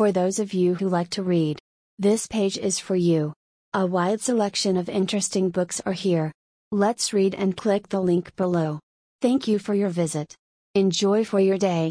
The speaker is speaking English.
For those of you who like to read, this page is for you. A wide selection of interesting books are here. Let's read and click the link below. Thank you for your visit. Enjoy for your day.